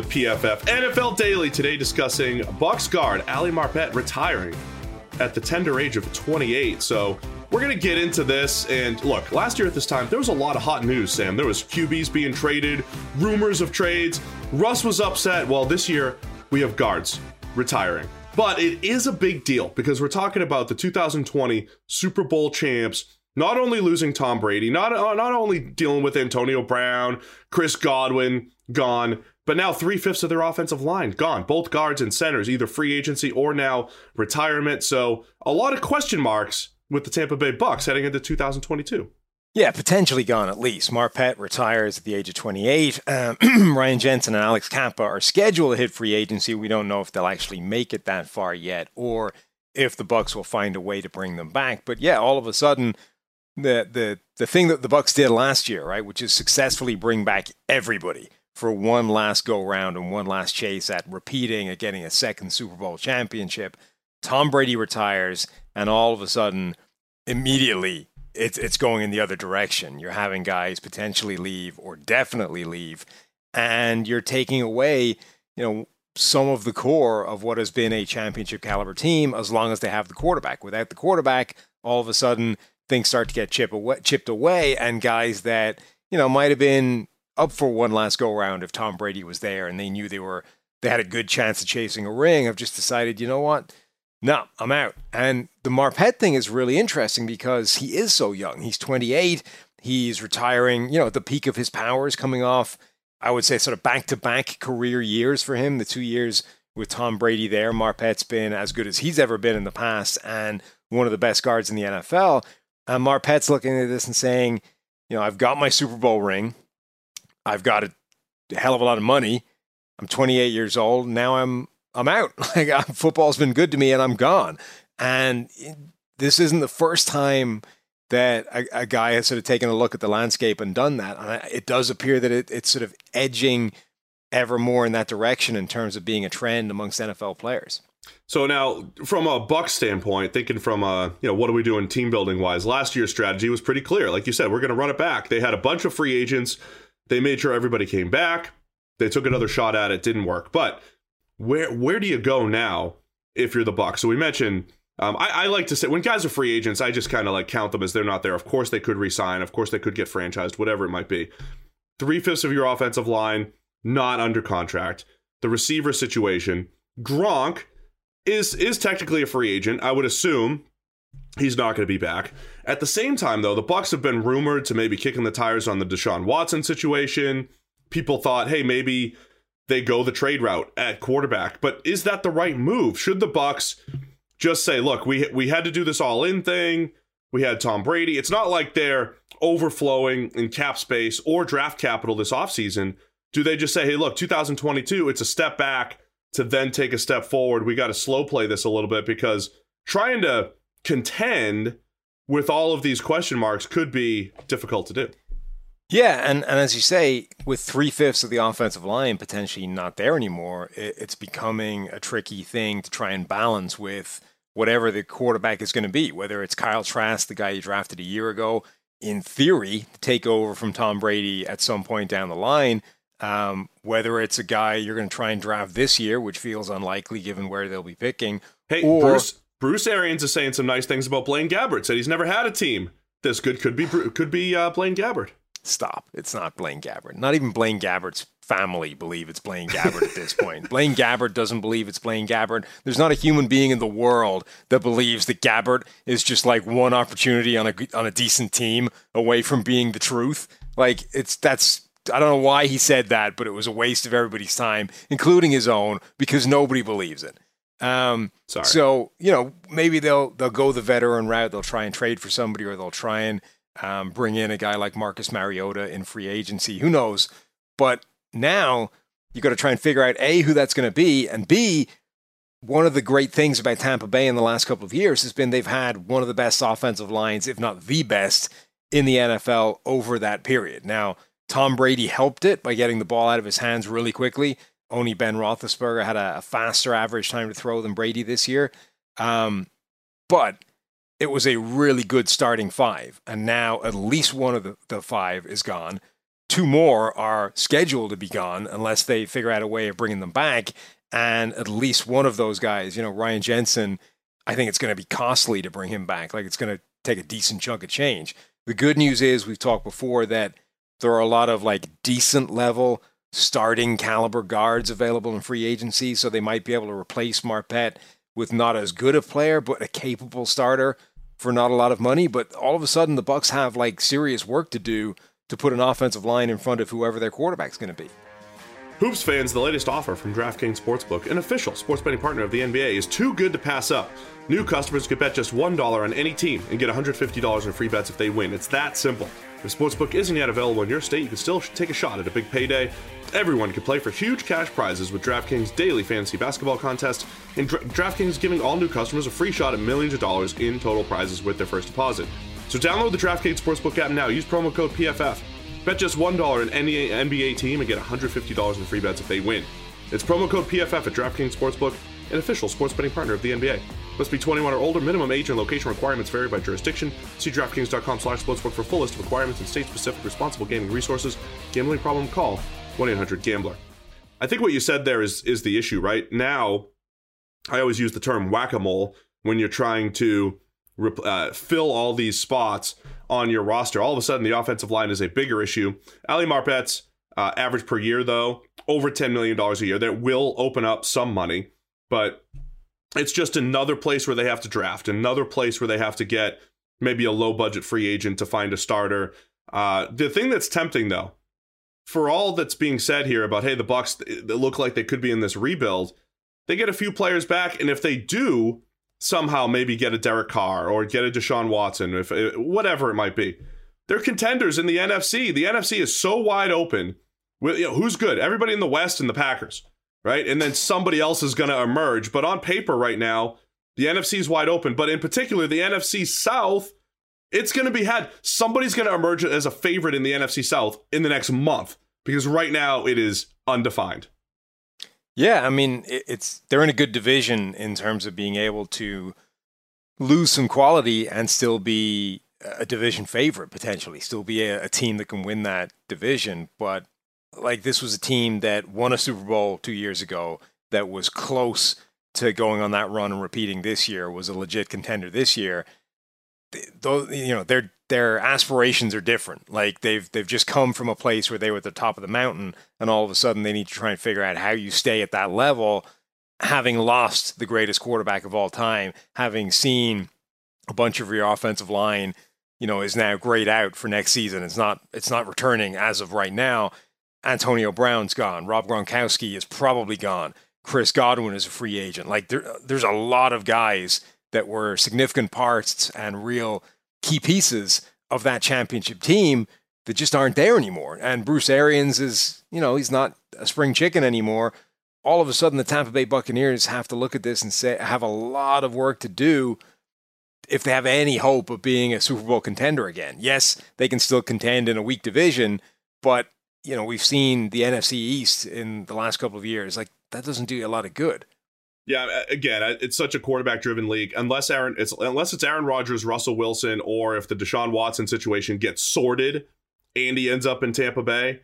the PFF NFL Daily today discussing Bucks guard Ali Marpet retiring at the tender age of 28. So we're going to get into this. And look, last year at this time, there was a lot of hot news, Sam. There was QBs being traded, rumors of trades. Russ was upset. Well, this year we have guards retiring. But it is a big deal because we're talking about the 2020 Super Bowl champs not only losing Tom Brady, not, uh, not only dealing with Antonio Brown, Chris Godwin gone, but now three fifths of their offensive line gone. Both guards and centers, either free agency or now retirement. So a lot of question marks with the Tampa Bay Bucks heading into 2022. Yeah, potentially gone at least. Marpet retires at the age of 28. Um, Ryan Jensen and Alex Cappa are scheduled to hit free agency. We don't know if they'll actually make it that far yet, or if the Bucks will find a way to bring them back. But yeah, all of a sudden, the the the thing that the Bucks did last year, right, which is successfully bring back everybody for one last go round and one last chase at repeating at getting a second Super Bowl championship. Tom Brady retires, and all of a sudden, immediately it's it's going in the other direction. You're having guys potentially leave or definitely leave, and you're taking away, you know, some of the core of what has been a championship caliber team as long as they have the quarterback. Without the quarterback, all of a sudden things start to get chip away, chipped away, and guys that you know might have been up for one last go round if Tom Brady was there and they knew they were they had a good chance of chasing a ring have just decided, you know what? no, I'm out. And the Marpet thing is really interesting because he is so young. He's 28. He's retiring, you know, at the peak of his powers, coming off, I would say, sort of back to back career years for him. The two years with Tom Brady there, Marpet's been as good as he's ever been in the past and one of the best guards in the NFL. And Marpet's looking at this and saying, you know, I've got my Super Bowl ring. I've got a hell of a lot of money. I'm 28 years old. Now I'm I'm out. Like football's been good to me, and I'm gone. And this isn't the first time that a, a, guy has sort of taken a look at the landscape and done that. And it does appear that it, it's sort of edging ever more in that direction in terms of being a trend amongst NFL players. So now, from a Buck standpoint, thinking from a you know what are we doing team building wise? Last year's strategy was pretty clear. Like you said, we're going to run it back. They had a bunch of free agents. They made sure everybody came back. They took another shot at it. Didn't work, but where where do you go now if you're the Bucks? So we mentioned. Um, I, I, like to say when guys are free agents, I just kind of like count them as they're not there. Of course, they could resign. Of course, they could get franchised. Whatever it might be. Three fifths of your offensive line not under contract. The receiver situation. Gronk is is technically a free agent. I would assume he's not going to be back. At the same time, though, the Bucks have been rumored to maybe kicking the tires on the Deshaun Watson situation. People thought, hey, maybe they go the trade route at quarterback. But is that the right move? Should the Bucks just say, "Look, we we had to do this all in thing. We had Tom Brady. It's not like they're overflowing in cap space or draft capital this offseason. Do they just say, "Hey, look, 2022, it's a step back to then take a step forward. We got to slow play this a little bit because trying to contend with all of these question marks could be difficult to do." Yeah, and, and as you say, with three fifths of the offensive line potentially not there anymore, it, it's becoming a tricky thing to try and balance with whatever the quarterback is going to be. Whether it's Kyle Trask, the guy you drafted a year ago, in theory, take over from Tom Brady at some point down the line. Um, whether it's a guy you're going to try and draft this year, which feels unlikely given where they'll be picking. Hey, or, Bruce Bruce Arians is saying some nice things about Blaine Gabbert. Said he's never had a team this good. Could be could be uh, Blaine Gabbert. Stop. It's not Blaine Gabbert. Not even Blaine Gabbert's family believe it's Blaine Gabbert at this point. Blaine Gabbert doesn't believe it's Blaine Gabbert. There's not a human being in the world that believes that Gabbert is just like one opportunity on a on a decent team away from being the truth. Like it's that's I don't know why he said that, but it was a waste of everybody's time, including his own, because nobody believes it. Um, Sorry. So you know maybe they'll they'll go the veteran route. They'll try and trade for somebody, or they'll try and um, bring in a guy like Marcus Mariota in free agency. Who knows? But now you got to try and figure out A, who that's going to be, and B, one of the great things about Tampa Bay in the last couple of years has been they've had one of the best offensive lines, if not the best, in the NFL over that period. Now, Tom Brady helped it by getting the ball out of his hands really quickly. Only Ben Roethlisberger had a, a faster average time to throw than Brady this year. Um, but it was a really good starting five. And now at least one of the, the five is gone. two more are scheduled to be gone unless they figure out a way of bringing them back. And at least one of those guys, you know, Ryan Jensen, I think it's going to be costly to bring him back. Like it's going to take a decent chunk of change. The good news is we've talked before that there are a lot of like decent level starting caliber guards available in free agency, so they might be able to replace Marpet with not as good a player, but a capable starter for not a lot of money. But all of a sudden, the Bucks have like serious work to do to put an offensive line in front of whoever their quarterback's going to be. Hoops fans, the latest offer from DraftKings Sportsbook, an official sports betting partner of the NBA, is too good to pass up. New customers can bet just $1 on any team and get $150 in free bets if they win. It's that simple. If Sportsbook isn't yet available in your state, you can still take a shot at a big payday. Everyone can play for huge cash prizes with DraftKings daily fantasy basketball contest, and Dra- DraftKings is giving all new customers a free shot at millions of dollars in total prizes with their first deposit. So download the DraftKings Sportsbook app now. Use promo code PFF. Bet just $1 in any NBA team and get $150 in free bets if they win. It's promo code PFF at DraftKings Sportsbook, an official sports betting partner of the NBA. Must be 21 or older. Minimum age and location requirements vary by jurisdiction. See DraftKings.com slash sportsbook for full list of requirements and state-specific responsible gaming resources. Gambling problem? Call 1-800-GAMBLER. I think what you said there is is the issue, right? Now, I always use the term whack-a-mole when you're trying to uh, fill all these spots on your roster. All of a sudden, the offensive line is a bigger issue. Ali Marpet's uh, average per year, though, over $10 million a year. That will open up some money, but it's just another place where they have to draft, another place where they have to get maybe a low budget free agent to find a starter. Uh, the thing that's tempting, though, for all that's being said here about, hey, the Bucks they look like they could be in this rebuild, they get a few players back, and if they do, somehow maybe get a Derek Carr or get a Deshaun Watson, if uh, whatever it might be. They're contenders in the NFC. The NFC is so wide open. Who's good? Everybody in the West and the Packers, right? And then somebody else is going to emerge. But on paper, right now, the NFC is wide open. But in particular, the NFC South, it's going to be had. Somebody's going to emerge as a favorite in the NFC South in the next month because right now it is undefined. Yeah, I mean, it's they're in a good division in terms of being able to lose some quality and still be a division favorite potentially, still be a, a team that can win that division. But like this was a team that won a Super Bowl two years ago that was close to going on that run and repeating this year was a legit contender this year. Though you know they're their aspirations are different. Like they've they've just come from a place where they were at the top of the mountain, and all of a sudden they need to try and figure out how you stay at that level, having lost the greatest quarterback of all time, having seen a bunch of your offensive line, you know, is now grayed out for next season. It's not it's not returning as of right now. Antonio Brown's gone. Rob Gronkowski is probably gone. Chris Godwin is a free agent. Like there, there's a lot of guys that were significant parts and real key pieces of that championship team that just aren't there anymore. And Bruce Arians is, you know, he's not a spring chicken anymore. All of a sudden, the Tampa Bay Buccaneers have to look at this and say, have a lot of work to do if they have any hope of being a Super Bowl contender again. Yes, they can still contend in a weak division, but, you know, we've seen the NFC East in the last couple of years. Like, that doesn't do you a lot of good. Yeah, again, it's such a quarterback-driven league. Unless Aaron, it's unless it's Aaron Rodgers, Russell Wilson, or if the Deshaun Watson situation gets sorted, and he ends up in Tampa Bay.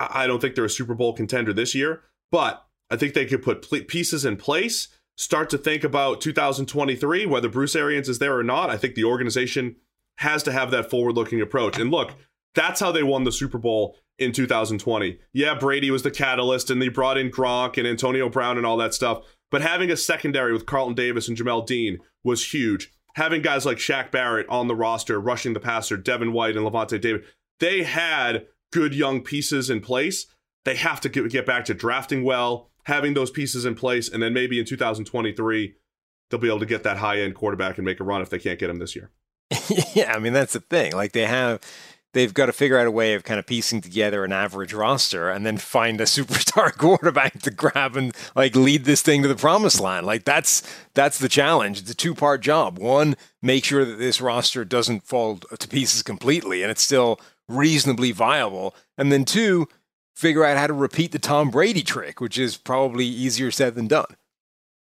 I don't think they're a Super Bowl contender this year, but I think they could put pieces in place. Start to think about 2023, whether Bruce Arians is there or not. I think the organization has to have that forward-looking approach. And look, that's how they won the Super Bowl in 2020. Yeah, Brady was the catalyst, and they brought in Gronk and Antonio Brown and all that stuff. But having a secondary with Carlton Davis and Jamel Dean was huge. Having guys like Shaq Barrett on the roster, rushing the passer, Devin White and Lavonte David, they had good young pieces in place. They have to get back to drafting well, having those pieces in place, and then maybe in 2023 they'll be able to get that high end quarterback and make a run if they can't get him this year. yeah, I mean that's the thing. Like they have they've got to figure out a way of kind of piecing together an average roster and then find a superstar quarterback to grab and like lead this thing to the promised land. Like that's that's the challenge. It's a two-part job. One, make sure that this roster doesn't fall to pieces completely and it's still reasonably viable. And then two, figure out how to repeat the Tom Brady trick, which is probably easier said than done.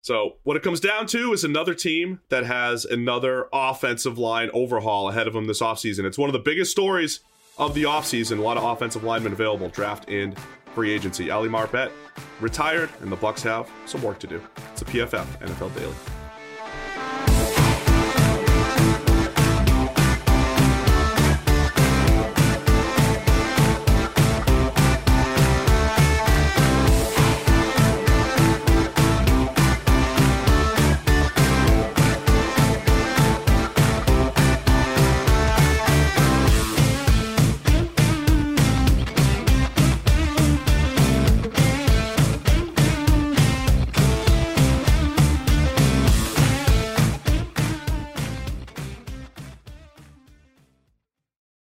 So, what it comes down to is another team that has another offensive line overhaul ahead of them this offseason. It's one of the biggest stories of the offseason. A lot of offensive linemen available, draft and free agency. Ali Marpet retired, and the Bucks have some work to do. It's a PFF NFL Daily.